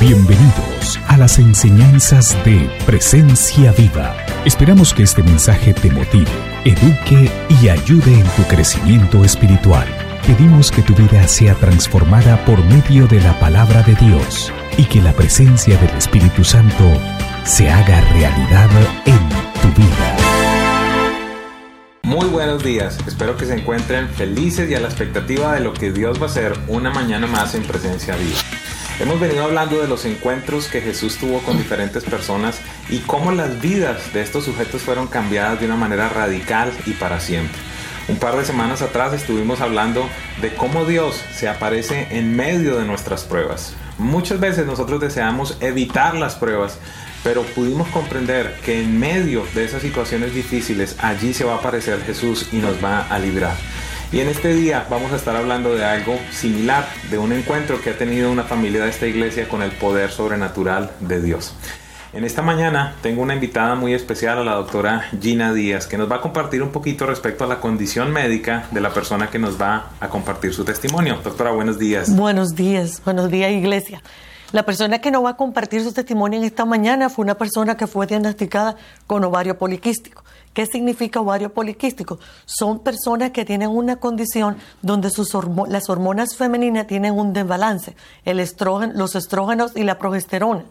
Bienvenidos a las enseñanzas de Presencia Viva. Esperamos que este mensaje te motive, eduque y ayude en tu crecimiento espiritual. Pedimos que tu vida sea transformada por medio de la palabra de Dios y que la presencia del Espíritu Santo se haga realidad en tu vida. Muy buenos días, espero que se encuentren felices y a la expectativa de lo que Dios va a hacer una mañana más en presencia viva. Hemos venido hablando de los encuentros que Jesús tuvo con diferentes personas y cómo las vidas de estos sujetos fueron cambiadas de una manera radical y para siempre. Un par de semanas atrás estuvimos hablando de cómo Dios se aparece en medio de nuestras pruebas. Muchas veces nosotros deseamos evitar las pruebas, pero pudimos comprender que en medio de esas situaciones difíciles allí se va a aparecer Jesús y nos va a librar. Y en este día vamos a estar hablando de algo similar, de un encuentro que ha tenido una familia de esta iglesia con el poder sobrenatural de Dios. En esta mañana tengo una invitada muy especial a la doctora Gina Díaz, que nos va a compartir un poquito respecto a la condición médica de la persona que nos va a compartir su testimonio. Doctora, buenos días. Buenos días, buenos días iglesia. La persona que nos va a compartir su testimonio en esta mañana fue una persona que fue diagnosticada con ovario poliquístico. ¿Qué significa ovario poliquístico? Son personas que tienen una condición donde sus las hormonas femeninas tienen un desbalance, el estrógeno, los estrógenos y la progesterona.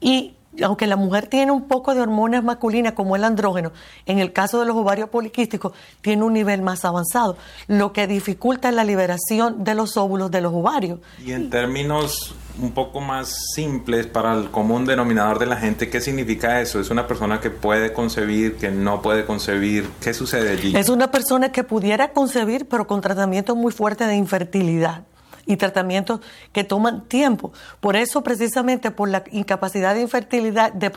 Y aunque la mujer tiene un poco de hormonas masculinas como el andrógeno, en el caso de los ovarios poliquísticos tiene un nivel más avanzado, lo que dificulta la liberación de los óvulos de los ovarios. Y en términos un poco más simples para el común denominador de la gente, ¿qué significa eso? ¿Es una persona que puede concebir, que no puede concebir? ¿Qué sucede allí? Es una persona que pudiera concebir, pero con tratamiento muy fuerte de infertilidad y tratamientos que toman tiempo. Por eso, precisamente por la incapacidad de infertilidad, de,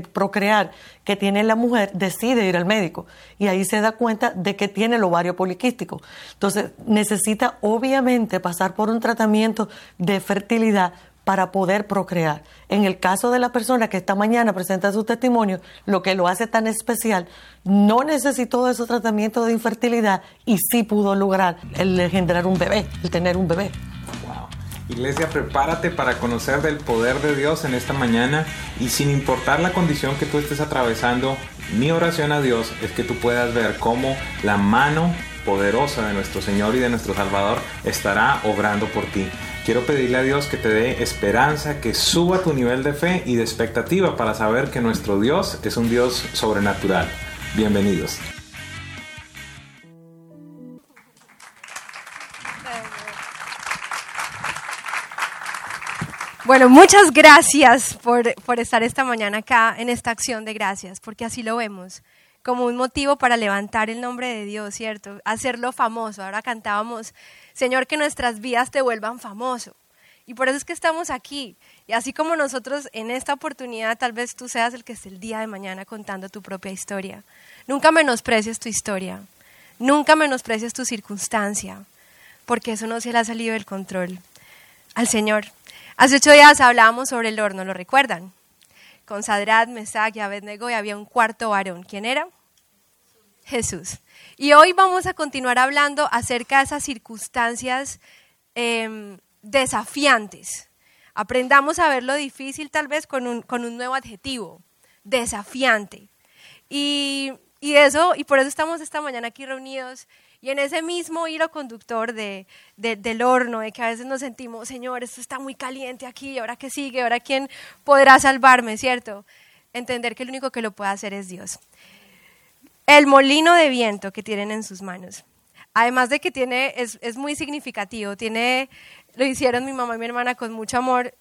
procrear que tiene la mujer, decide ir al médico y ahí se da cuenta de que tiene el ovario poliquístico. Entonces, necesita obviamente pasar por un tratamiento de fertilidad para poder procrear. En el caso de la persona que esta mañana presenta su testimonio, lo que lo hace tan especial, no necesitó ese tratamiento de infertilidad y sí pudo lograr el engendrar un bebé, el tener un bebé. Iglesia, prepárate para conocer del poder de Dios en esta mañana y sin importar la condición que tú estés atravesando, mi oración a Dios es que tú puedas ver cómo la mano poderosa de nuestro Señor y de nuestro Salvador estará obrando por ti. Quiero pedirle a Dios que te dé esperanza, que suba tu nivel de fe y de expectativa para saber que nuestro Dios es un Dios sobrenatural. Bienvenidos. Bueno, muchas gracias por, por, estar esta mañana acá en esta acción de gracias, porque así lo vemos, como un motivo para levantar el nombre de Dios, ¿cierto? Hacerlo famoso. Ahora cantábamos, Señor, que nuestras vidas te vuelvan famoso. Y por eso es que estamos aquí. Y así como nosotros en esta oportunidad, tal vez tú seas el que esté el día de mañana contando tu propia historia. Nunca menosprecies tu historia. Nunca menosprecies tu circunstancia, porque eso no se le ha salido del control. Al Señor. Hace ocho días hablábamos sobre el horno, ¿lo recuerdan? Con Sadrat, Mesach y y había un cuarto varón. ¿Quién era? Jesús. Y hoy vamos a continuar hablando acerca de esas circunstancias em, desafiantes. Aprendamos a ver lo difícil tal vez con un, con un nuevo adjetivo, desafiante. Y, y, eso, y por eso estamos esta mañana aquí reunidos y en ese mismo hilo conductor de, del horno, de que a veces nos sentimos, Señor, esto está muy caliente aquí, ahora qué sigue, ahora quién podrá salvarme, ¿cierto? Entender que el único que lo puede hacer es Dios. El molino de viento que tienen en sus manos. Además de que tiene, es, es muy significativo, tiene, lo hicieron mi mamá y mi hermana con mucho amor,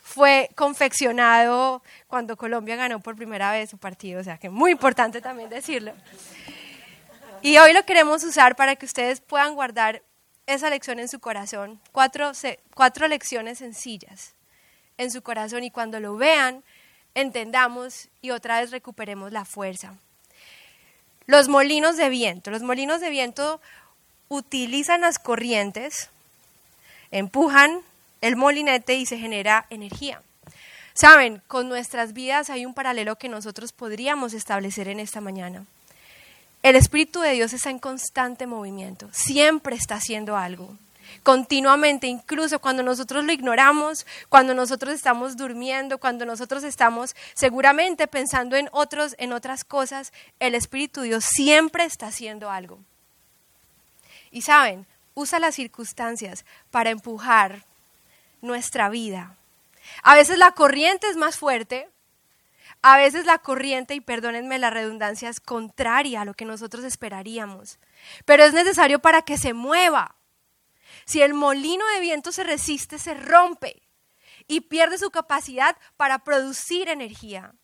fue confeccionado cuando Colombia ganó por primera vez su partido, o sea que muy importante también decirlo. Y hoy lo queremos usar para que ustedes puedan guardar esa lección en su corazón, cuatro, cuatro lecciones sencillas en su corazón y cuando lo vean, entendamos y otra vez recuperemos la fuerza. Los molinos de viento. Los molinos de viento utilizan las corrientes, empujan el molinete y se genera energía. Saben, con nuestras vidas hay un paralelo que nosotros podríamos establecer en esta mañana. El Espíritu de Dios está en constante movimiento, siempre está haciendo algo. continuamente, incluso cuando nosotros lo ignoramos, cuando nosotros estamos durmiendo, cuando nosotros estamos seguramente pensando en otros, en otras cosas, el Espíritu Dios siempre está haciendo algo. Y saben, usa las circunstancias para empujar nuestra vida. A veces la corriente es más fuerte, a veces la corriente, y perdónenme la redundancia, es contraria a lo que nosotros esperaríamos, pero es necesario para que se mueva. Si el molino de viento se resiste, se rompe y pierde su capacidad para producir energía.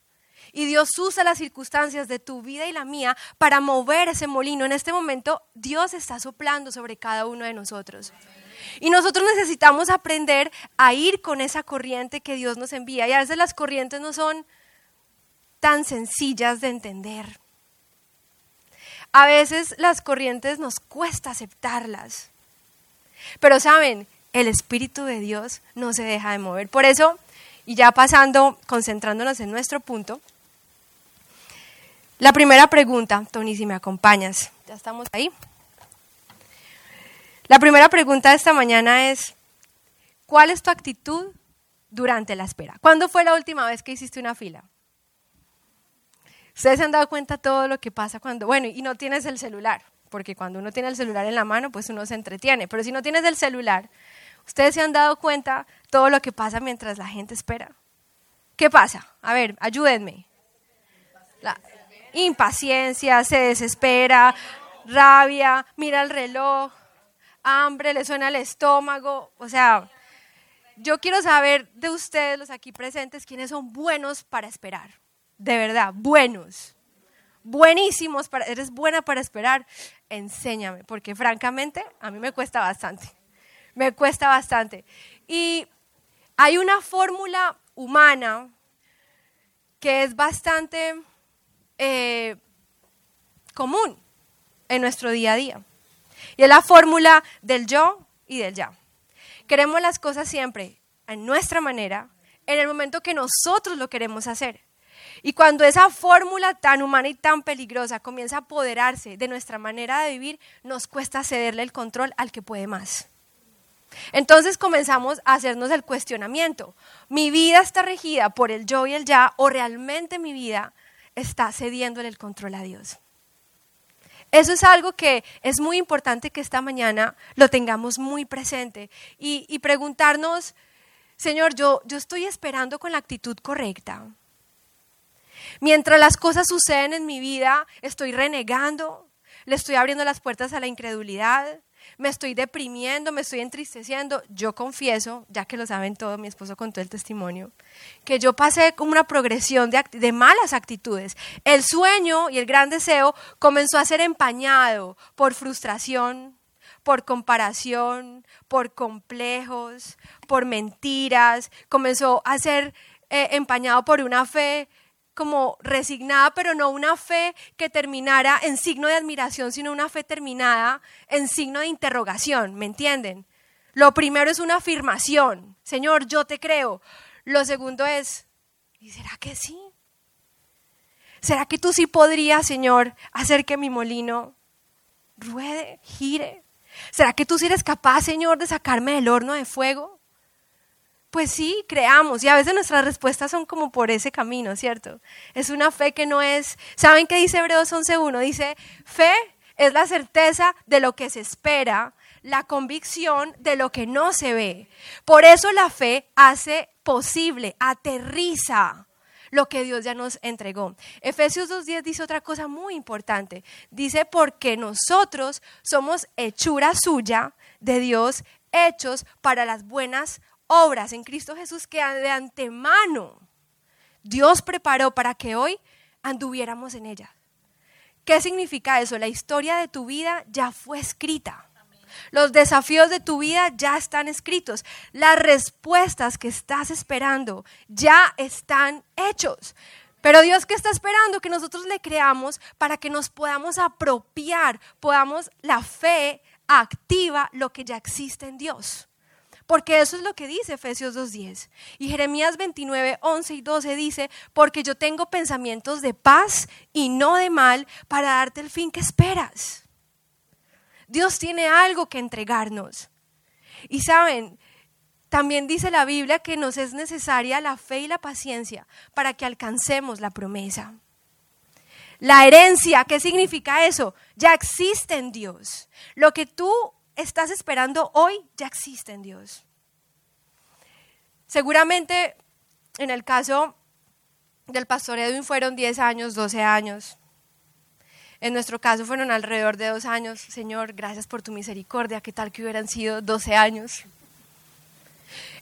Y Dios usa las circunstancias de tu vida y la mía para mover ese molino. En este momento Dios está soplando sobre cada uno de nosotros. Y nosotros necesitamos aprender a ir con esa corriente que Dios nos envía. Y a veces las corrientes no son tan sencillas de entender. A veces las corrientes nos cuesta aceptarlas. Pero saben, el Espíritu de Dios no se deja de mover. Por eso, y ya pasando, concentrándonos en nuestro punto, la primera pregunta, Tony, si me acompañas, ya estamos ahí. La primera pregunta de esta mañana es, ¿cuál es tu actitud durante la espera? ¿Cuándo fue la última vez que hiciste una fila? Ustedes se han dado cuenta todo lo que pasa cuando, bueno, y no tienes el celular, porque cuando uno tiene el celular en la mano, pues uno se entretiene, pero si no tienes el celular, ustedes se han dado cuenta todo lo que pasa mientras la gente espera. ¿Qué pasa? A ver, ayúdenme. La impaciencia, se desespera, rabia, mira el reloj, hambre, le suena el estómago, o sea, yo quiero saber de ustedes, los aquí presentes, quiénes son buenos para esperar de verdad, buenos, buenísimos, para, eres buena para esperar, enséñame, porque francamente a mí me cuesta bastante, me cuesta bastante. Y hay una fórmula humana que es bastante eh, común en nuestro día a día. Y es la fórmula del yo y del ya. Queremos las cosas siempre a nuestra manera, en el momento que nosotros lo queremos hacer. Y cuando esa fórmula tan humana y tan peligrosa comienza a apoderarse de nuestra manera de vivir, nos cuesta cederle el control al que puede más. Entonces comenzamos a hacernos el cuestionamiento. ¿Mi vida está regida por el yo y el ya o realmente mi vida está cediéndole el control a Dios? Eso es algo que es muy importante que esta mañana lo tengamos muy presente y, y preguntarnos, Señor, yo, yo estoy esperando con la actitud correcta. Mientras las cosas suceden en mi vida, estoy renegando, le estoy abriendo las puertas a la incredulidad, me estoy deprimiendo, me estoy entristeciendo. Yo confieso, ya que lo saben todo, mi esposo contó el testimonio, que yo pasé como una progresión de, malas actitudes. El sueño y el gran deseo comenzó a ser empañado por frustración, por comparación, por complejos, por mentiras. Comenzó a ser eh, empañado por una fe como resignada, pero no una fe que terminara en signo de admiración, sino una fe terminada en signo de interrogación, ¿me entienden? Lo primero es una afirmación, Señor, yo te creo. Lo segundo es, ¿y será que sí? ¿Será que tú sí podrías, Señor, hacer que mi molino ruede, gire? ¿Será que tú sí eres capaz, Señor, de sacarme del horno de fuego? Pues sí, creamos. Y a veces nuestras respuestas son como por ese camino, ¿cierto? Es una fe que no es... ¿Saben qué dice Hebreos 11.1? Dice, fe es la certeza de lo que se espera, la convicción de lo que no se ve. Por eso la fe hace posible, aterriza lo que Dios ya nos entregó. Efesios 2.10 dice otra cosa muy importante. Dice, porque nosotros somos hechura suya de Dios, hechos para las buenas en Cristo Jesús que de antemano Dios preparó para que hoy anduviéramos en ella. ¿Qué significa eso? La historia de tu vida ya fue escrita. Los desafíos de tu vida ya están escritos. Las respuestas que estás esperando ya están hechos. Pero Dios que está esperando que nosotros le creamos para que nos podamos apropiar, podamos la fe activa lo que ya existe en Dios. Porque eso es lo que dice Efesios 2.10. Y Jeremías 29, 11 y 12 dice, porque yo tengo pensamientos de paz y no de mal para darte el fin que esperas. Dios tiene algo que entregarnos. Y saben, también dice la Biblia que nos es necesaria la fe y la paciencia para que alcancemos la promesa. La herencia, ¿qué significa eso? Ya existe en Dios. Lo que tú estás esperando hoy ya existe en Dios. Seguramente en el caso del pastor Edwin fueron 10 años, 12 años. En nuestro caso fueron alrededor de dos años. Señor, gracias por tu misericordia. ¿Qué tal que hubieran sido 12 años?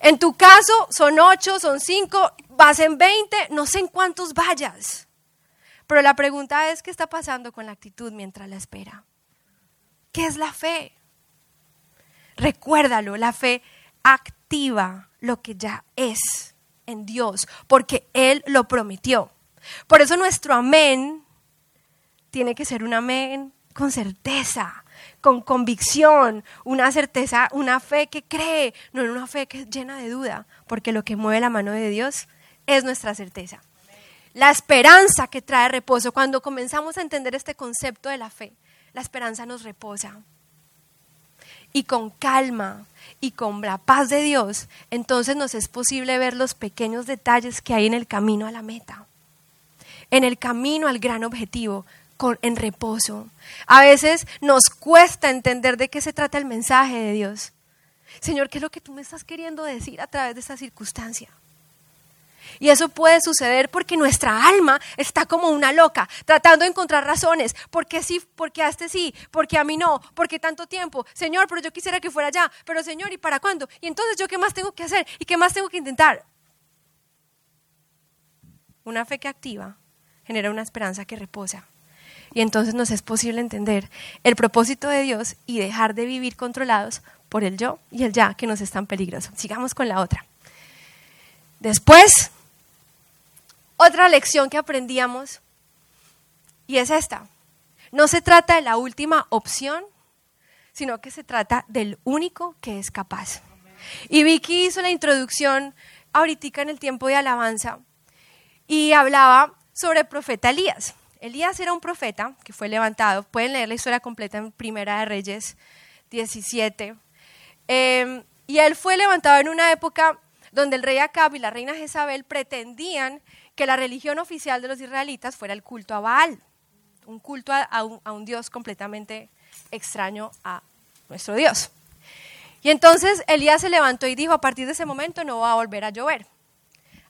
En tu caso son 8, son 5, vas en 20, no sé en cuántos vayas. Pero la pregunta es, ¿qué está pasando con la actitud mientras la espera? ¿Qué es la fe? Recuérdalo, la fe activa lo que ya es en Dios, porque Él lo prometió. Por eso nuestro amén tiene que ser un amén con certeza, con convicción, una certeza, una fe que cree, no una fe que es llena de duda, porque lo que mueve la mano de Dios es nuestra certeza. La esperanza que trae reposo, cuando comenzamos a entender este concepto de la fe, la esperanza nos reposa. Y con calma y con la paz de Dios, entonces nos es posible ver los pequeños detalles que hay en el camino a la meta, en el camino al gran objetivo, con, en reposo. A veces nos cuesta entender de qué se trata el mensaje de Dios. Señor, ¿qué es lo que tú me estás queriendo decir a través de esta circunstancia? Y eso puede suceder porque nuestra alma está como una loca, tratando de encontrar razones. ¿Por qué sí? ¿Por qué a este sí? ¿Por qué a mí no? ¿Por qué tanto tiempo? Señor, pero yo quisiera que fuera ya. Pero Señor, ¿y para cuándo? Y entonces yo qué más tengo que hacer? ¿Y qué más tengo que intentar? Una fe que activa genera una esperanza que reposa. Y entonces nos es posible entender el propósito de Dios y dejar de vivir controlados por el yo y el ya que nos están peligrosos. Sigamos con la otra. Después otra lección que aprendíamos, y es esta, no se trata de la última opción, sino que se trata del único que es capaz. Y Vicky hizo la introducción ahorita en el tiempo de alabanza y hablaba sobre el profeta Elías. Elías era un profeta que fue levantado, pueden leer la historia completa en Primera de Reyes 17, em, y él fue levantado en una época donde el rey Acab y la reina Jezabel pretendían que la religión oficial de los israelitas fuera el culto a Baal, un culto a, un, Dios completamente extraño a nuestro Dios. Y entonces Elías se levantó y dijo, a partir de ese momento no va a volver a llover,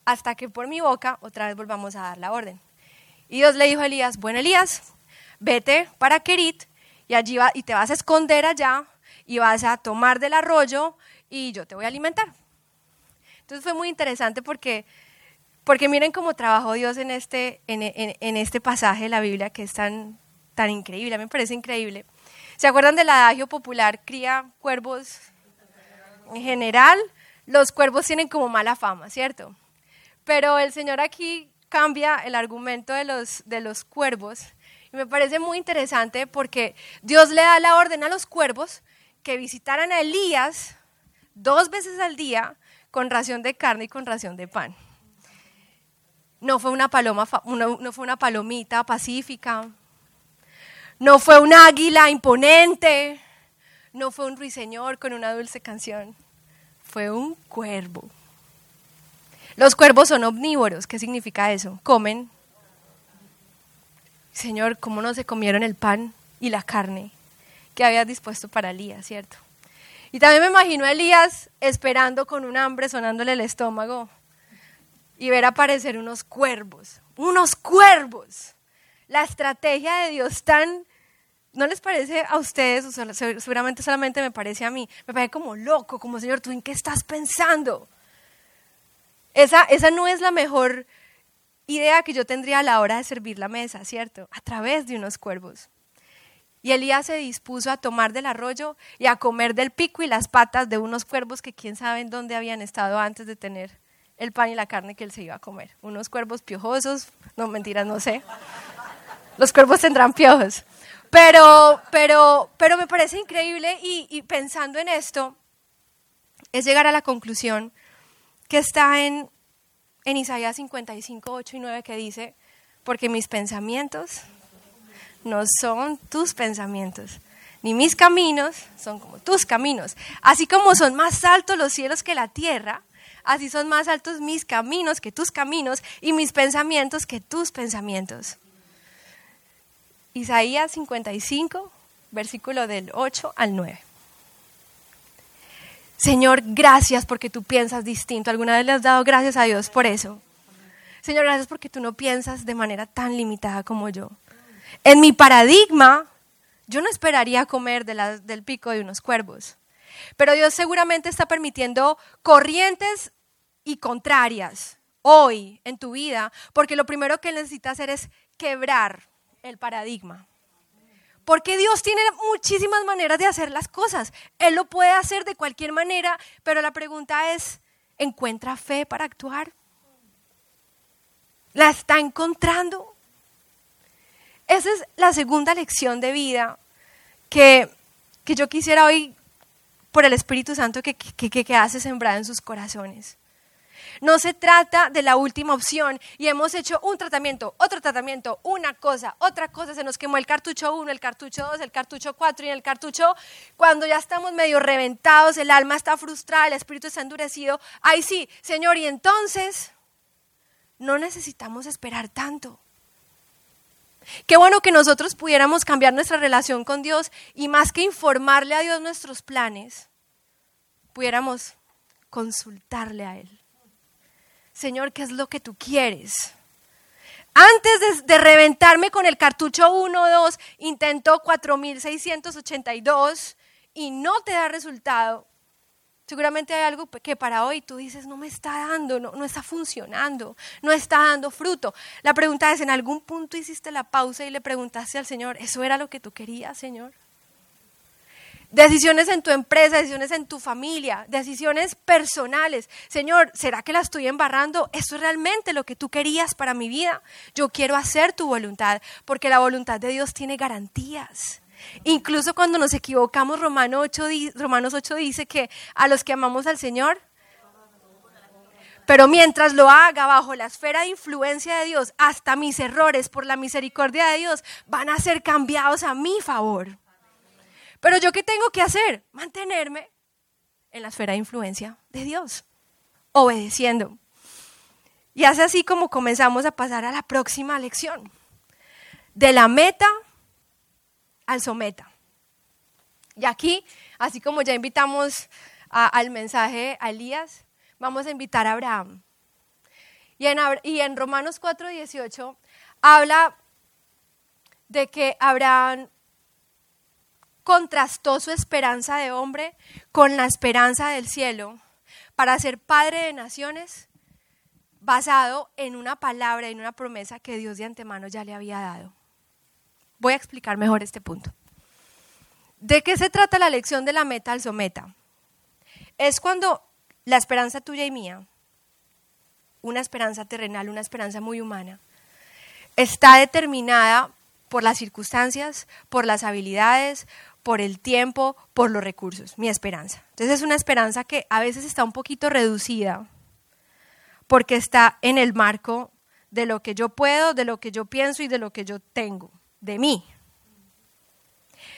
hasta que por mi boca otra vez volvamos a dar la orden. Y Dios le dijo a Elías, bueno Elías, vete para Kerit y allí va, y te vas a esconder allá y vas a tomar del arroyo y yo te voy a alimentar. Entonces fue muy interesante porque porque miren cómo trabajó Dios en este, en, este pasaje de la Biblia que es tan, tan increíble, a mí me parece increíble. ¿Se acuerdan del adagio popular, cría cuervos? En general, los cuervos tienen como mala fama, ¿cierto? Pero el Señor aquí cambia el argumento de los, de los cuervos y me parece muy interesante porque Dios le da la orden a los cuervos que visitaran a Elías dos veces al día con ración de carne y con ración de pan no fue una paloma, no fue una palomita pacífica, no fue un águila imponente, no fue un ruiseñor con una dulce canción, fue un cuervo. Los cuervos son omnívoros, ¿qué significa eso? Comen. Señor, ¿cómo no se comieron el pan y la carne que había dispuesto para Elías, cierto? Y también me imagino a Elías esperando con un hambre sonándole el estómago y ver aparecer unos cuervos, unos cuervos. La estrategia de Dios tan, ¿no les parece a ustedes? seguramente solamente me parece a mí. Me parece como loco, como Señor, ¿tú en qué estás pensando? Esa, esa no es la mejor idea que yo tendría a la hora de servir la mesa, ¿cierto? A través de unos cuervos. Y Elías se dispuso a tomar del arroyo y a comer del pico y las patas de unos cuervos que quién sabe dónde habían estado antes de tener el pan y la carne que él se iba a comer. Unos cuervos piojosos, no mentiras, no sé. Los cuervos tendrán piojos. Pero, pero, pero me parece increíble y, pensando en esto, es llegar a la conclusión que está en, en Isaías 55, 8 y 9 que dice, porque mis pensamientos no son tus pensamientos, ni mis caminos son como tus caminos. Así como son más altos los cielos que la tierra, así son más altos mis caminos que tus caminos y mis pensamientos que tus pensamientos. Isaías 55, versículo del 8 al 9. Señor, gracias porque tú piensas distinto. ¿Alguna vez le has dado gracias a Dios por eso? Señor, gracias porque tú no piensas de manera tan limitada como yo. En mi paradigma, yo no esperaría comer del pico de unos cuervos. Pero Dios seguramente está permitiendo corrientes y contrarias hoy en tu vida, porque lo primero que necesita hacer es quebrar el paradigma. Porque Dios tiene muchísimas maneras de hacer las cosas. Él lo puede hacer de cualquier manera, pero la pregunta es, ¿encuentra fe para actuar? ¿La está encontrando? Esa es la segunda lección de vida que, yo quisiera hoy, por el Espíritu Santo, que, que, que hace sembrada en sus corazones. No se trata de la última opción y hemos hecho un tratamiento, otro tratamiento, una cosa, otra cosa, se nos quemó el cartucho 1, el cartucho 2, el cartucho 4 y el cartucho, cuando ya estamos medio reventados, el alma está frustrada, el espíritu está endurecido, ay sí, Señor, y entonces no necesitamos esperar tanto. Qué bueno que nosotros pudiéramos cambiar nuestra relación con Dios y más que informarle a Dios nuestros planes, pudiéramos consultarle a Él. Señor, ¿qué es lo que tú quieres? Antes de, reventarme con el cartucho 1 2, intentó 4682 y no te da resultado. Seguramente hay algo que para hoy tú dices, no me está dando, no, no está funcionando, no está dando fruto. La pregunta es, ¿en algún punto hiciste la pausa y le preguntaste al Señor, ¿eso era lo que tú querías, Señor? Decisiones en tu empresa, decisiones en tu familia, decisiones personales. Señor, ¿será que la estoy embarrando? ¿Eso es realmente lo que tú querías para mi vida? Yo quiero hacer tu voluntad, porque la voluntad de Dios tiene garantías. Incluso cuando nos equivocamos, Romanos 8, Romanos 8 dice que a los que amamos al Señor, pero mientras lo haga bajo la esfera de influencia de Dios, hasta mis errores por la misericordia de Dios van a ser cambiados a mi favor. Pero yo qué tengo que hacer? Mantenerme en la esfera de influencia de Dios, obedeciendo. Y hace así como comenzamos a pasar a la próxima lección. De la meta al someta. Y aquí, así como ya invitamos al mensaje a Elías, vamos a invitar a Abraham. Y en, y en Romanos 4:18 habla de que Abraham contrastó su esperanza de hombre con la esperanza del cielo para ser padre de naciones basado en una palabra, en una promesa que Dios de antemano ya le había dado. Voy a explicar mejor este punto. ¿De qué se trata la lección de la meta al someta? Es cuando la esperanza tuya y mía, una esperanza terrenal, una esperanza muy humana, está determinada por las circunstancias, por las habilidades, por el tiempo, por los recursos, mi esperanza. Entonces es una esperanza que a veces está un poquito reducida porque está en el marco de lo que yo puedo, de lo que yo pienso y de lo que yo tengo de mí.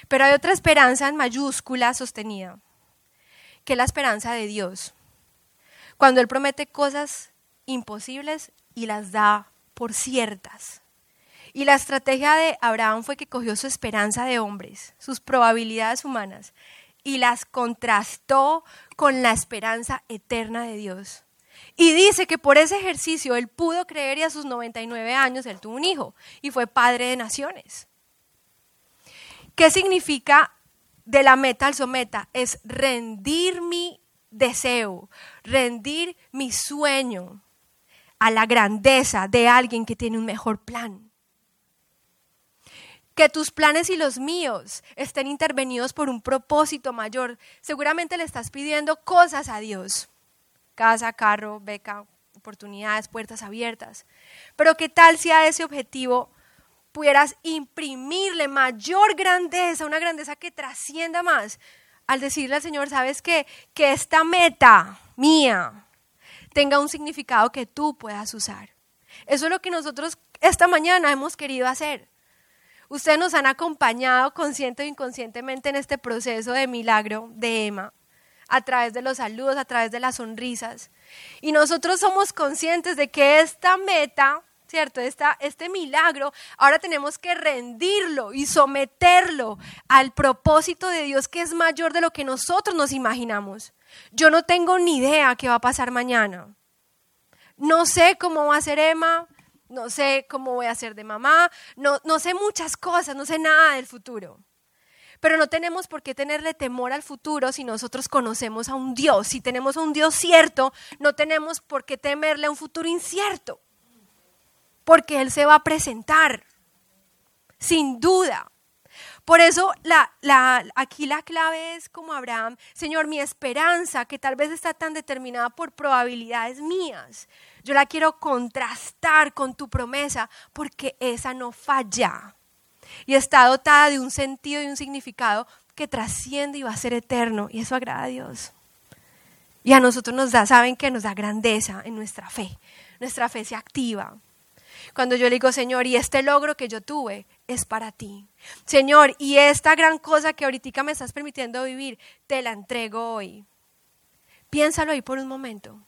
Pero hay otra esperanza en mayúscula sostenida, que es la esperanza de Dios. Cuando Él promete cosas imposibles y las da por ciertas. Y la estrategia de Abraham fue que cogió su esperanza de hombres, sus probabilidades humanas, y las contrastó con la esperanza eterna de Dios. Y dice que por ese ejercicio él pudo creer y a sus 99 años él tuvo un hijo y fue padre de naciones. ¿Qué significa de la meta al someta? Es rendir mi deseo, rendir mi sueño a la grandeza de alguien que tiene un mejor plan. Que tus planes y los míos estén intervenidos por un propósito mayor. Seguramente le estás pidiendo cosas a Dios casa, carro, beca, oportunidades, puertas abiertas. Pero ¿qué tal si a ese objetivo pudieras imprimirle mayor grandeza, una grandeza que trascienda más, al decirle al Señor, sabes? Que esta meta mía tenga un significado que tú puedas usar. Eso es lo que nosotros esta mañana hemos querido hacer. Ustedes nos han acompañado consciente o inconscientemente en este proceso de milagro de Emma, a través de los saludos, a través de las sonrisas. Y nosotros somos conscientes de que esta meta, ¿cierto? Esta, este milagro, ahora tenemos que rendirlo y someterlo al propósito de Dios que es mayor de lo que nosotros nos imaginamos. Yo no tengo ni idea qué va a pasar mañana. No sé cómo va a ser Emma, no sé cómo voy a ser de mamá, no, no sé muchas cosas, no sé nada del futuro. Pero no tenemos por qué tenerle temor al futuro si nosotros conocemos a un Dios. Si tenemos a un Dios cierto, no tenemos por qué temerle a un futuro incierto. Porque Él se va a presentar, sin duda. Por eso la, la, aquí la clave es como Abraham, Señor, mi esperanza, que tal vez está tan determinada por probabilidades mías, yo la quiero contrastar con tu promesa porque esa no falla. Y está dotada de un sentido y un significado que trasciende y va a ser eterno. Y eso agrada a Dios. Y a nosotros nos da, saben que nos da grandeza en nuestra fe. Nuestra fe se activa. Cuando yo le digo, Señor, y este logro que yo tuve es para ti. Señor, y esta gran cosa que ahorita me estás permitiendo vivir, te la entrego hoy. Piénsalo ahí por un momento.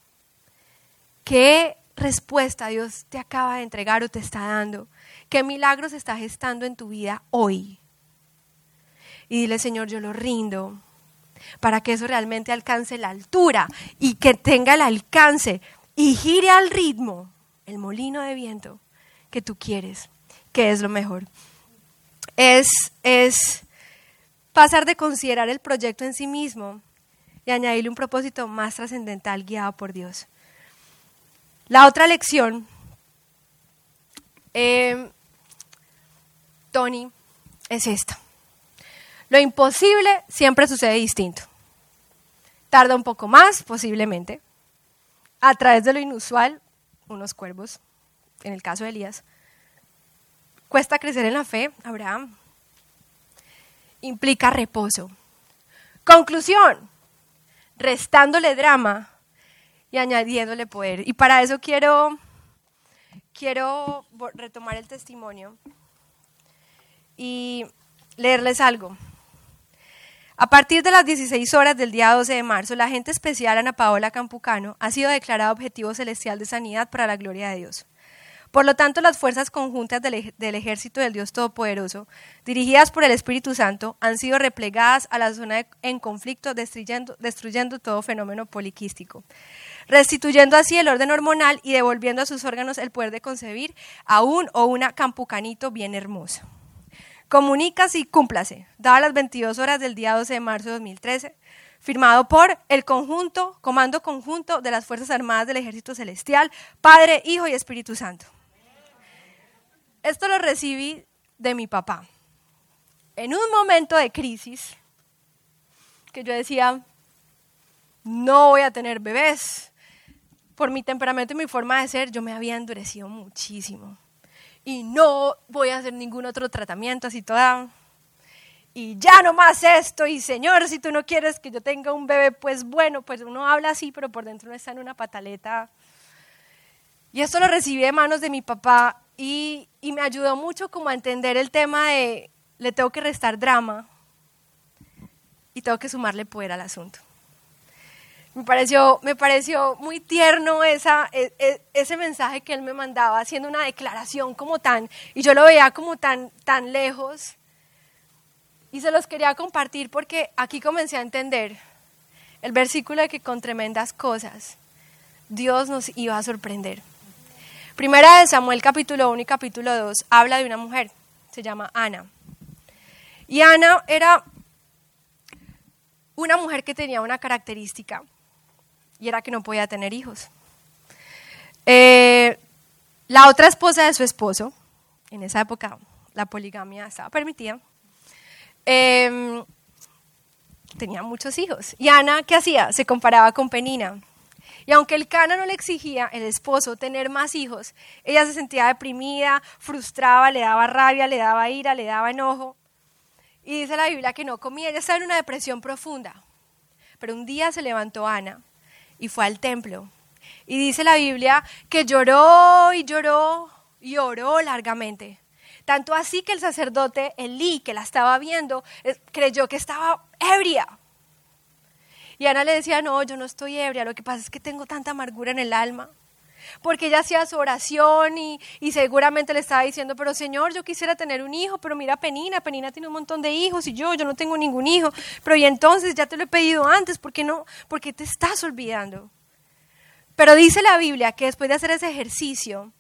¿Qué respuesta Dios te acaba de entregar o te está dando? ¿Qué milagros está gestando en tu vida hoy? Y dile, Señor, yo lo rindo para que eso realmente alcance la altura y que tenga el alcance y gire al ritmo el molino de viento que tú quieres, que es lo mejor. Es, es pasar de considerar el proyecto en sí mismo y añadirle un propósito más trascendental guiado por Dios. La otra lección, eh, Tony, es esta. Lo imposible siempre sucede distinto. Tarda un poco más, posiblemente. A través de lo inusual, unos cuervos, en el caso de Elías. Cuesta crecer en la fe, Abraham. Implica reposo. Conclusión, restándole drama, y añadiéndole poder. Y para eso quiero, quiero retomar el testimonio y leerles algo. A partir de las 16 horas del día 12 de marzo, la agente especial Ana Paola Campucano ha sido declarada objetivo celestial de sanidad para la gloria de Dios. Por lo tanto, las fuerzas conjuntas del, del, ejército del Dios Todopoderoso, dirigidas por el Espíritu Santo, han sido replegadas a la zona en conflicto, destruyendo, destruyendo todo fenómeno poliquístico restituyendo así el orden hormonal y devolviendo a sus órganos el poder de concebir a un o una campucanito bien hermoso. Comunícase y cúmplase, dadas las 22 horas del día 12 de marzo de 2013, firmado por el conjunto, Comando Conjunto de las Fuerzas Armadas del Ejército Celestial, Padre, Hijo y Espíritu Santo. Esto lo recibí de mi papá. En un momento de crisis, que yo decía, no voy a tener bebés, por mi temperamento y mi forma de ser, yo me había endurecido muchísimo. Y no voy a hacer ningún otro tratamiento así toda. Y ya no más esto, y Señor, si tú no quieres que yo tenga un bebé, pues bueno, pues uno habla así, pero por dentro no está en una pataleta. Y esto lo recibí de manos de mi papá y, y me ayudó mucho como a entender el tema de le tengo que restar drama y tengo que sumarle poder al asunto. Me pareció, me pareció muy tierno e, e, ese mensaje que él me mandaba, haciendo una declaración como tan, y yo lo veía como tan, tan lejos. Y se los quería compartir porque aquí comencé a entender el versículo de que con tremendas cosas Dios nos iba a sorprender. Primera de Samuel capítulo 1 y capítulo 2 habla de una mujer, se llama Ana. Y Ana era una mujer que tenía una característica y era que no podía tener hijos. Eh, la otra esposa de su esposo, en esa época la poligamia estaba permitida, em, tenía muchos hijos. Y Ana, ¿qué hacía? Se comparaba con Penina. Y aunque el Cana no le exigía, el esposo, tener más hijos, ella se sentía deprimida, frustrada, le daba rabia, le daba ira, le daba enojo. Y dice la Biblia que no comía, ella estaba en una depresión profunda. Pero un día se levantó Ana y fue al templo. Y dice la Biblia que lloró y lloró y oró largamente. Tanto así que el sacerdote Elí, que la estaba viendo, eh, creyó que estaba ebria. Y Ana le decía, no, yo no estoy ebria, lo que pasa es que tengo tanta amargura en el alma. Porque ella hacía su oración y, y, seguramente le estaba diciendo, pero Señor, yo quisiera tener un hijo, pero mira Penina, Penina tiene un montón de hijos y yo, yo no tengo ningún hijo. Pero y entonces ya te lo he pedido antes, ¿por qué no? Porque te estás olvidando. Pero dice la Biblia que después de hacer ese ejercicio,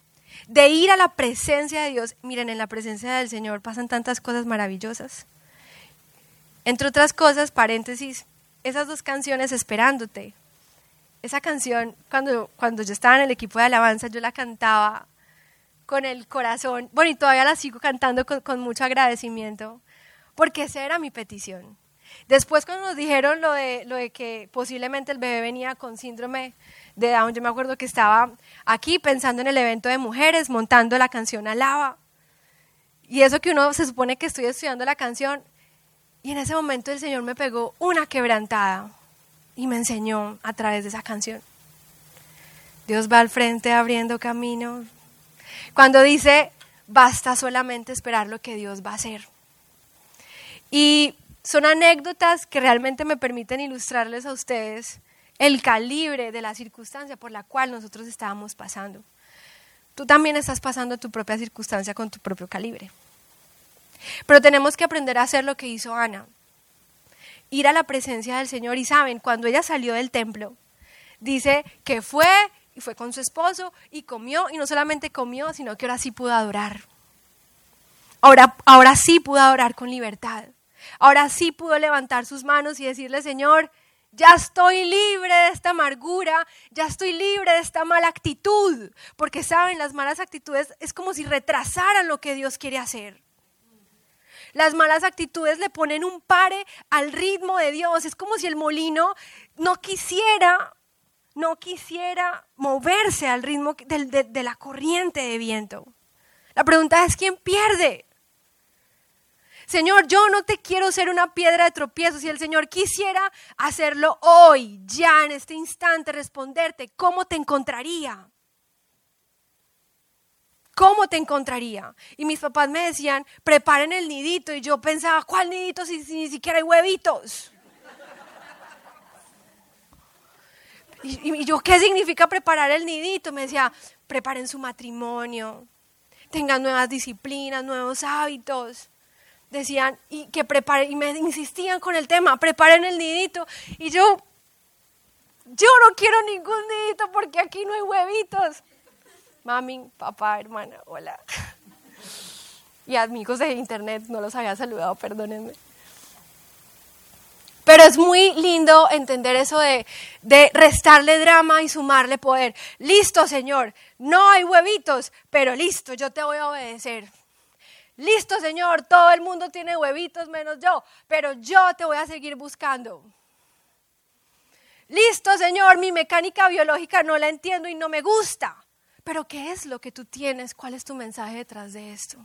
de ir a la presencia de Dios, miren, en la presencia del Señor pasan tantas cosas maravillosas. Entre otras cosas, paréntesis, esas dos canciones esperándote. Esa canción, cuando, cuando yo estaba en el equipo de alabanza, yo la cantaba con el corazón, bueno, y todavía la sigo cantando con, con mucho agradecimiento, porque esa era mi petición. Después cuando nos dijeron lo de, lo de que posiblemente el bebé venía con síndrome de Down, yo me acuerdo que estaba aquí pensando en el evento de mujeres, montando la canción Alaba. Y eso que uno se supone que estoy estudiando la canción. Y en ese momento el Señor me pegó una quebrantada y me enseñó a través de esa canción. Dios va al frente abriendo camino. Cuando dice, basta solamente esperar lo que Dios va a hacer. Y son anécdotas que realmente me permiten ilustrarles a ustedes el calibre de la circunstancia por la cual nosotros estábamos pasando. Tú también estás pasando tu propia circunstancia con tu propio calibre. Pero tenemos que aprender a hacer lo que hizo Ana. Ir a la presencia del Señor. Y saben, cuando ella salió del templo, dice que fue y fue con su esposo y comió. Y no solamente comió, sino que ahora sí pudo adorar. Ahora, ahora sí pudo adorar con libertad. Ahora sí pudo levantar sus manos y decirle, Señor, ya estoy libre de esta amargura, ya estoy libre de esta mala actitud. Porque saben, las malas actitudes es como si retrasaran lo que Dios quiere hacer. Las malas actitudes le ponen un pare al ritmo de Dios. Es como si el molino no quisiera, no quisiera moverse al ritmo de, la corriente de viento. La pregunta es, ¿quién pierde? Señor, yo no te quiero ser una piedra de tropiezo. Si el Señor quisiera hacerlo hoy, ya en este instante, responderte, ¿cómo te encontraría? ¿Cómo te encontraría? Y mis papás me decían, preparen el nidito. Y yo pensaba, ¿cuál nidito si, ni siquiera hay huevitos? Y, y, yo, ¿qué significa preparar el nidito? Me decía, preparen su matrimonio, tengan nuevas disciplinas, nuevos hábitos decían y que preparen, y me insistían con el tema, preparen el nidito. Y yo, yo no quiero ningún nidito porque aquí no hay huevitos. Mami, papá, hermana, hola. Y amigos de internet, no los había saludado, perdónenme. Pero es muy lindo entender eso de, de, restarle drama y sumarle poder. Listo, Señor, no hay huevitos, pero listo, yo te voy a obedecer. Listo, Señor, todo el mundo tiene huevitos menos yo, pero yo te voy a seguir buscando. Listo, Señor, mi mecánica biológica no la entiendo y no me gusta. Pero ¿qué es lo que tú tienes? ¿Cuál es tu mensaje detrás de esto?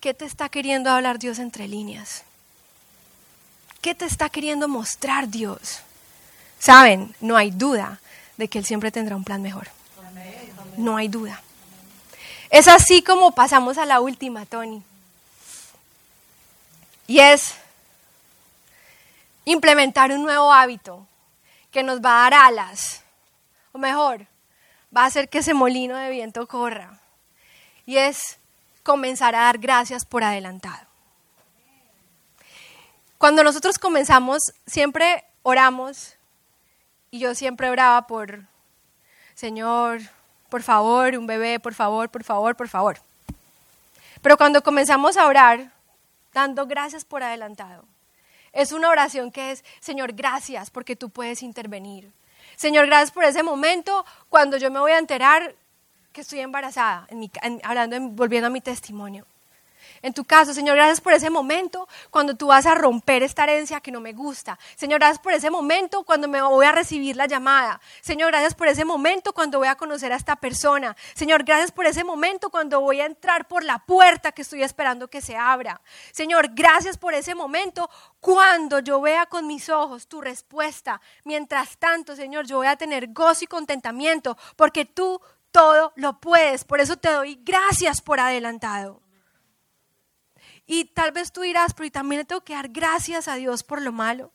¿Qué te está queriendo hablar Dios entre líneas? ¿Qué te está queriendo mostrar Dios? Saben, no hay duda de que Él siempre tendrá un plan mejor. No hay duda. Es así como pasamos a la última, Tony. Y es implementar un nuevo hábito que nos va a dar alas. O mejor, va a hacer que ese molino de viento corra. Y es comenzar a dar gracias por adelantado. Cuando nosotros comenzamos, siempre oramos, y yo siempre oraba por, Señor, por favor, un bebé, por favor, por favor, por favor. Pero cuando comenzamos a orar, dando gracias por adelantado, es una oración que es, Señor, gracias porque tú puedes intervenir. Señor, gracias por ese momento. Cuando yo me voy a enterar que estoy embarazada, hablando, volviendo a mi testimonio en tu caso. Señor, gracias por ese momento cuando tú vas a romper esta herencia que no me gusta. Señor, gracias por ese momento cuando me voy a recibir la llamada. Señor, gracias por ese momento cuando voy a conocer a esta persona. Señor, gracias por ese momento cuando voy a entrar por la puerta que estoy esperando que se abra. Señor, gracias por ese momento cuando yo vea con mis ojos tu respuesta. Mientras tanto, Señor, yo voy a tener gozo y contentamiento porque tú todo lo puedes. Por eso te doy gracias por adelantado. Y tal vez tú dirás, pero también le tengo que dar gracias a Dios por lo malo.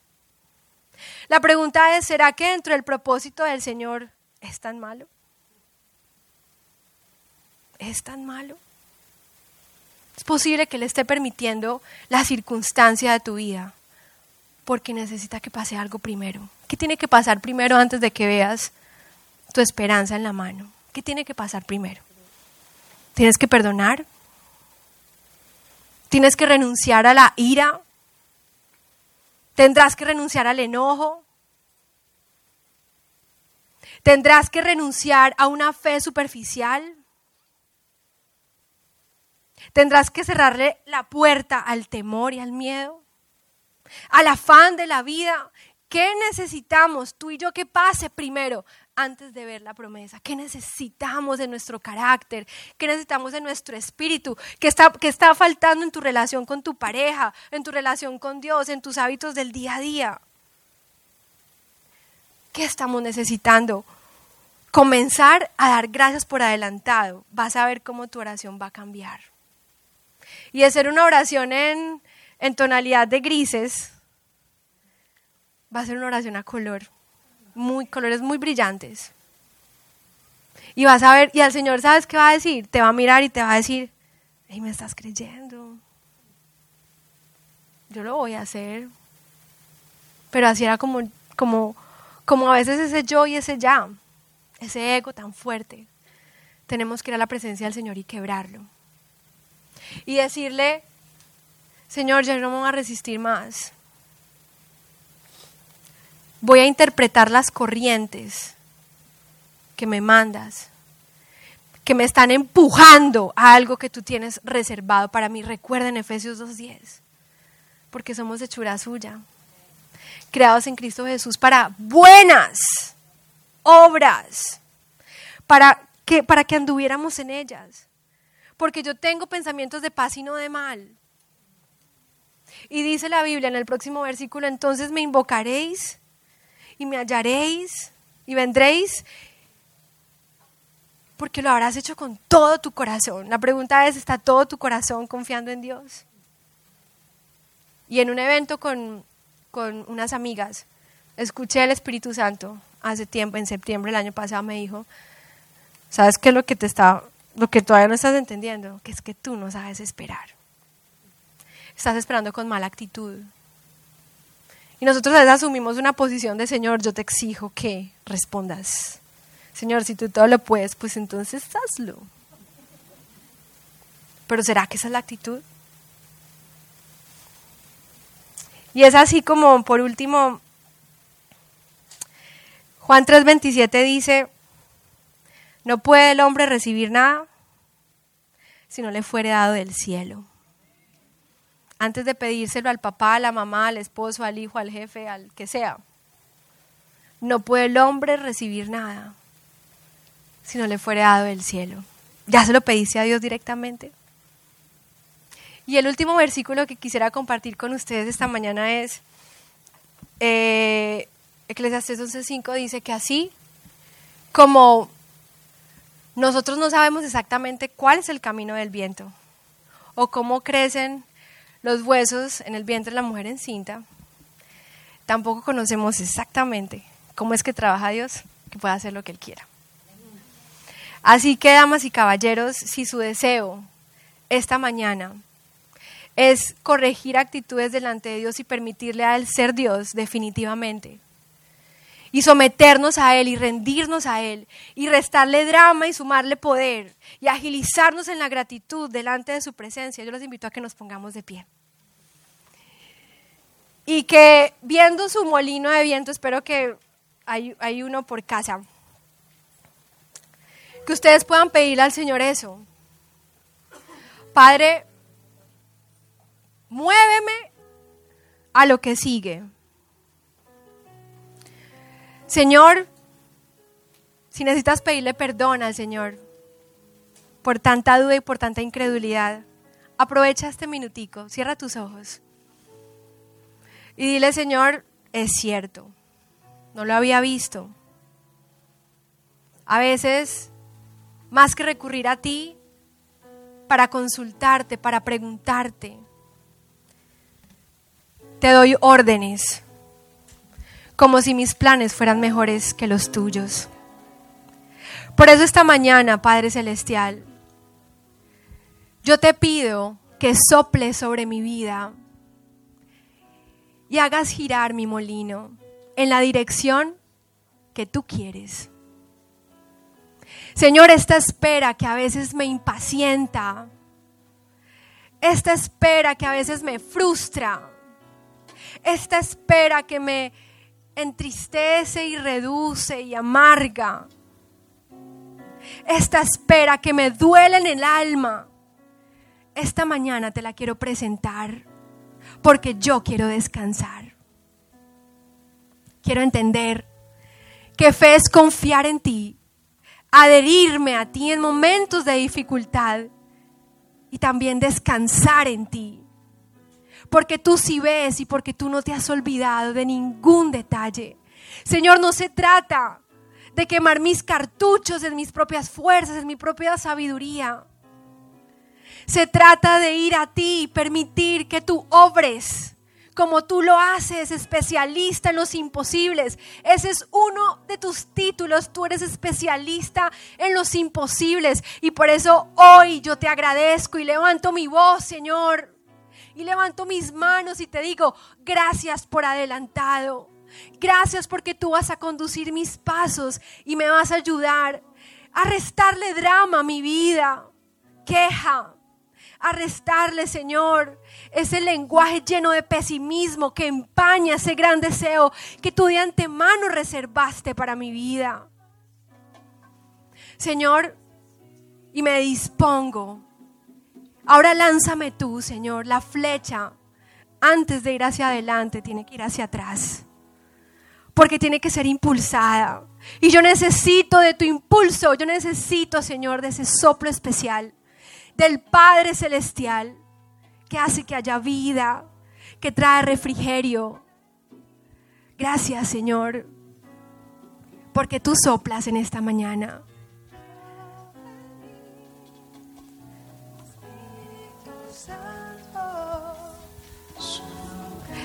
La pregunta es, ¿será que dentro del propósito del Señor es tan malo? ¿Es tan malo? Es posible que le esté permitiendo la circunstancia de tu vida porque necesita que pase algo primero. ¿Qué tiene que pasar primero antes de que veas tu esperanza en la mano? ¿Qué tiene que pasar primero? ¿Tienes que perdonar? Tienes que renunciar a la ira. Tendrás que renunciar al enojo. Tendrás que renunciar a una fe superficial. Tendrás que cerrarle la puerta al temor y al miedo, al afán de la vida. ¿Qué necesitamos tú y yo que pase primero antes de ver la promesa? ¿Qué necesitamos de nuestro carácter? ¿Qué necesitamos de nuestro espíritu? ¿Qué está, está faltando en tu relación con tu pareja, en tu relación con Dios, en tus hábitos del día a día? ¿Qué estamos necesitando? Comenzar a dar gracias por adelantado. Vas a ver cómo tu oración va a cambiar. Y hacer una oración en, en tonalidad de grises va a ser una oración a color muy, colores muy brillantes. Y vas a ver, y al Señor, ¿sabes qué va a decir? Te va a mirar y te va a decir, hey, me estás creyendo. Yo lo voy a hacer. Pero así era como, como, como a veces ese yo y ese ya, ese ego tan fuerte. Tenemos que ir a la presencia del Señor y quebrarlo. Y decirle, Señor, ya no me voy a resistir más voy a interpretar las corrientes que me mandas, que me están empujando a algo que tú tienes reservado para mí. Recuerden Efesios 2.10, porque somos hechura suya, creados en Cristo Jesús para buenas obras, para que, para que anduviéramos en ellas, porque yo tengo pensamientos de paz y no de mal. Y dice la Biblia en el próximo versículo, entonces me invocaréis y me hallaréis y vendréis porque lo habrás hecho con todo tu corazón. La pregunta es, ¿está todo tu corazón confiando en Dios? Y en un evento con, con unas amigas, escuché al Espíritu Santo hace tiempo, en septiembre del año pasado, me dijo, ¿sabes qué es lo que te está, lo que todavía no estás entendiendo? Que es que tú no sabes esperar. Estás esperando con mala actitud. Y nosotros a veces asumimos una posición de Señor, yo te exijo que respondas. Señor, si tú todo lo puedes, pues entonces hazlo. Pero ¿será que esa es la actitud? Y es así como, por último, Juan 3:27 dice, no puede el hombre recibir nada si no le fuere dado del cielo antes de pedírselo al papá, a la mamá, al esposo, al hijo, al jefe, al que sea. No puede el hombre recibir nada si no le fuere dado el cielo. ¿Ya se lo pediste a Dios directamente? Y el último versículo que quisiera compartir con ustedes esta mañana es eh, Eclesiastes 11.5 dice que así como nosotros no sabemos exactamente cuál es el camino del viento o cómo crecen los huesos en el vientre de la mujer encinta, tampoco conocemos exactamente cómo es que trabaja Dios, que puede hacer lo que Él quiera. Así que, damas y caballeros, si su deseo esta mañana es corregir actitudes delante de Dios y permitirle a Él ser Dios definitivamente, y someternos a Él y rendirnos a Él y restarle drama y sumarle poder y agilizarnos en la gratitud delante de su presencia, yo los invito a que nos pongamos de pie. Y que viendo su molino de viento, espero que hay, hay uno por casa, que ustedes puedan pedirle al Señor eso. Padre, muéveme a lo que sigue. Señor, si necesitas pedirle perdón al Señor por tanta duda y por tanta incredulidad, aprovecha este minutico, cierra tus ojos y dile, Señor, es cierto, no lo había visto. A veces más que recurrir a ti para consultarte, para preguntarte. Te doy órdenes, como si mis planes fueran mejores que los tuyos. Por eso esta mañana, Padre Celestial, yo te pido que sople sobre mi vida y hagas girar mi molino en la dirección que tú quieres. Señor, esta espera que a veces me impacienta, esta espera que a veces me frustra, esta espera que me entristece y reduce y amarga, esta espera que me duele en el alma, esta mañana te la quiero presentar porque yo quiero descansar. Quiero entender que fe es confiar en ti, adherirme a ti en momentos de dificultad y también descansar en ti. Porque tú sí ves y porque tú no te has olvidado de ningún detalle. Señor, no se trata de quemar mis cartuchos en mis propias fuerzas, en mi propia sabiduría. Se trata de ir a ti y permitir que tú obres como tú lo haces, especialista en los imposibles. Ese es uno de tus títulos, tú eres especialista en los imposibles. Y por eso hoy yo te agradezco y levanto mi voz, Señor. Y levanto mis manos y te digo, gracias por adelantado. Gracias porque tú vas a conducir mis pasos y me vas a ayudar a restarle drama a mi vida, queja, a restarle, Señor, ese lenguaje lleno de pesimismo que empaña ese gran deseo que tú de antemano reservaste para mi vida. Señor, y me dispongo. Ahora lánzame tú, Señor, la flecha. Antes de ir hacia adelante, tiene que ir hacia atrás. Porque tiene que ser impulsada. Y yo necesito de tu impulso. Yo necesito, Señor, de ese soplo especial del Padre Celestial que hace que haya vida, que trae refrigerio. Gracias Señor, porque tú soplas en esta mañana.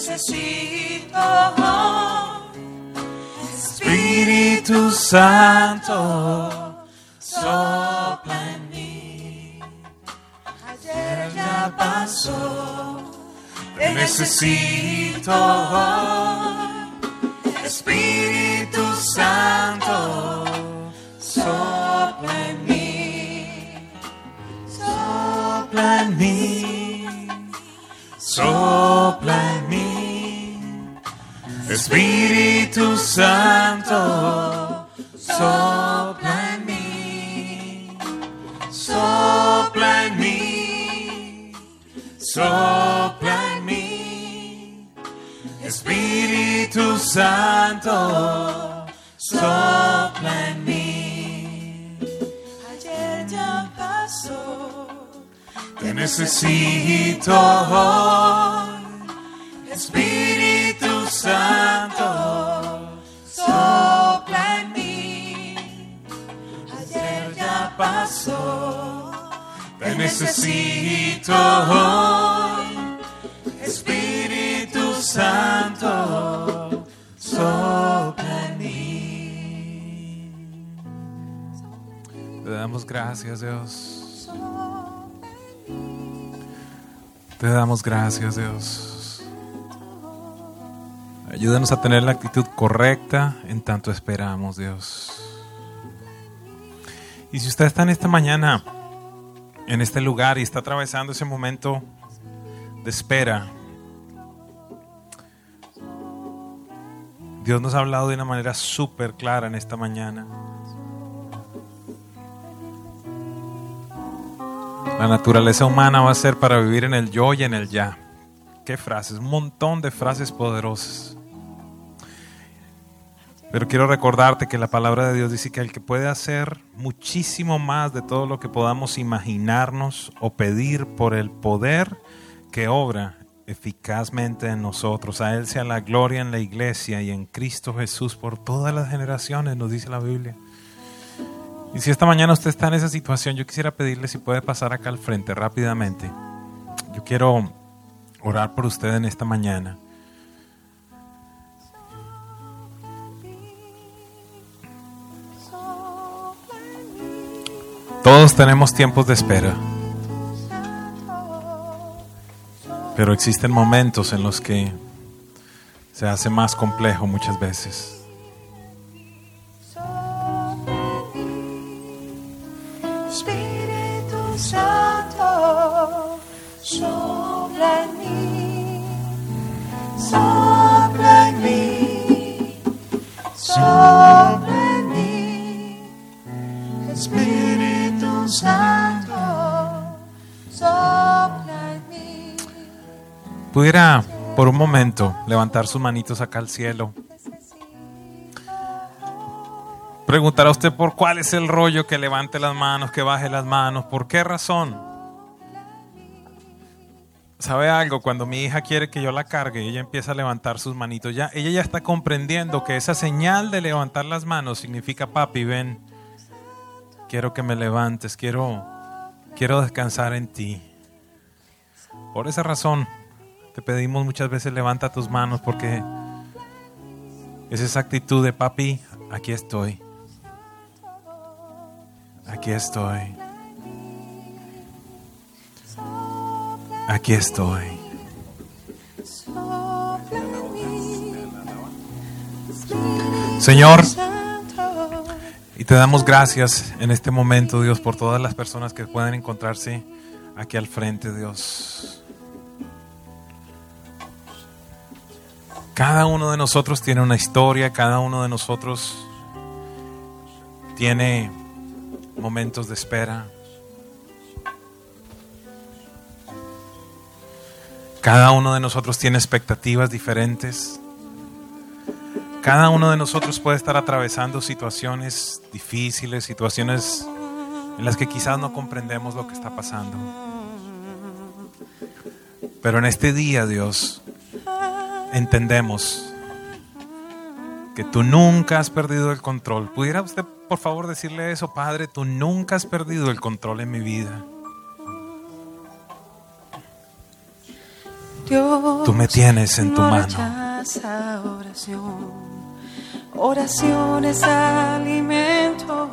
necesito. Espíritu Santo, sopla en mí. Ayer ya pasó, te necesito. Espíritu Santo, Sopla en mí. Espíritu Santo, sopla en mí, sopla en mí, sopla en mí. Espíritu Santo, necesito hoy. Espíritu Santo, sopla en mí. Ayer ya pasó, te necesito hoy. Espíritu Santo, sopla en mí. Te damos gracias, Dios. Te damos gracias, Dios. Ayúdanos a tener la actitud correcta en tanto esperamos, Dios. Y si usted está en esta mañana, en este lugar y está atravesando ese momento de espera, Dios nos ha hablado de una manera súper clara en esta mañana. La naturaleza humana va a ser para vivir en el yo y en el ya. Qué frases, un montón de frases poderosas. Pero quiero recordarte que la palabra de Dios dice que el que puede hacer muchísimo más de todo lo que podamos imaginarnos o pedir por el poder que obra eficazmente en nosotros. A Él sea la gloria en la iglesia y en Cristo Jesús por todas las generaciones, nos dice la Biblia. Y si esta mañana usted está en esa situación, yo quisiera pedirle si puede pasar acá al frente rápidamente. Yo quiero orar por usted en esta mañana. Todos tenemos tiempos de espera, pero existen momentos en los que se hace más complejo muchas veces. Sopla en mí, sopla en mí, sopla en mí. Espíritu Santo, sopla en mí. Pudiera por un momento levantar sus manitos acá al cielo. Preguntar a usted por cuál es el rollo que levante las manos, que baje las manos, por qué razón. ¿Sabe algo? Cuando mi hija quiere que yo la cargue, ella empieza a levantar sus manitos. Ya, ella ya está comprendiendo que esa señal de levantar las manos significa, papi, ven, quiero que me levantes, quiero, quiero descansar en ti. Por esa razón, te pedimos muchas veces levanta tus manos porque es esa actitud de papi, aquí estoy. Aquí estoy. Aquí estoy. Señor, y te damos gracias en este momento, Dios, por todas las personas que puedan encontrarse aquí al frente, Dios. Cada uno de nosotros tiene una historia, cada uno de nosotros tiene momentos de espera. Cada uno de nosotros tiene expectativas diferentes. Cada uno de nosotros puede estar atravesando situaciones difíciles, situaciones en las que quizás no comprendemos lo que está pasando. Pero en este día, Dios, entendemos que tú nunca has perdido el control. ¿Pudiera usted, por favor, decirle eso, Padre? Tú nunca has perdido el control en mi vida. Tú me tienes en tu no mano. oración. Oración es alimento.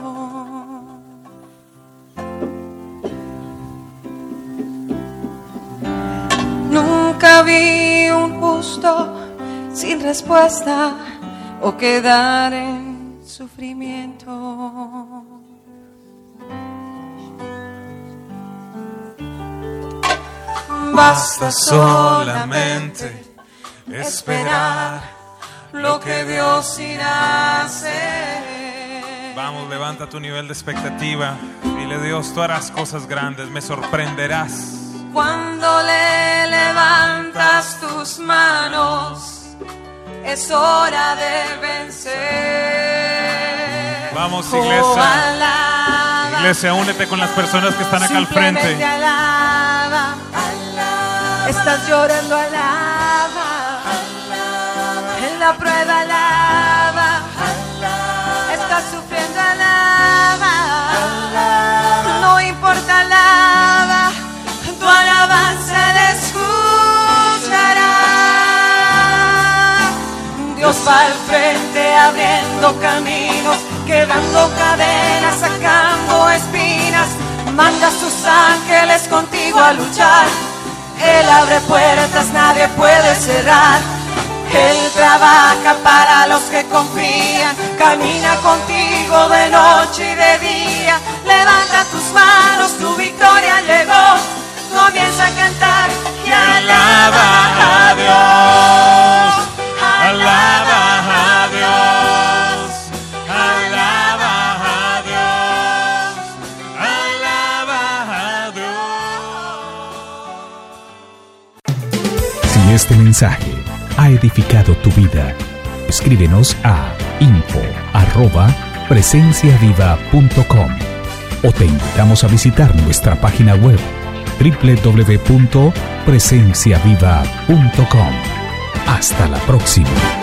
Nunca vi un justo sin respuesta o quedar en sufrimiento. Basta solamente esperar lo que Dios irá a hacer. Vamos, levanta tu nivel de expectativa. Dile, Dios, tú harás cosas grandes, me sorprenderás. Cuando le levantas tus manos, es hora de vencer. Vamos, iglesia. Iglesia, únete con las personas que están acá al frente. alaba. Estás llorando, alaba. En la prueba, alaba. Estás sufriendo, alaba. No importa, alaba. Tu alabanza le escuchará. Dios va al frente abriendo caminos, quebrando cadenas, sacando espinas. Manda a sus ángeles contigo a luchar. Él abre puertas, nadie puede cerrar. Él trabaja para los que confían, camina contigo de noche y de día. Levanta tus manos, tu victoria llegó. Comienza a cantar y alaba a Dios. Este mensaje ha edificado tu vida, escríbenos a info arroba presenciaviva.com o te invitamos a visitar nuestra página web www.presenciaviva.com. Hasta la próxima.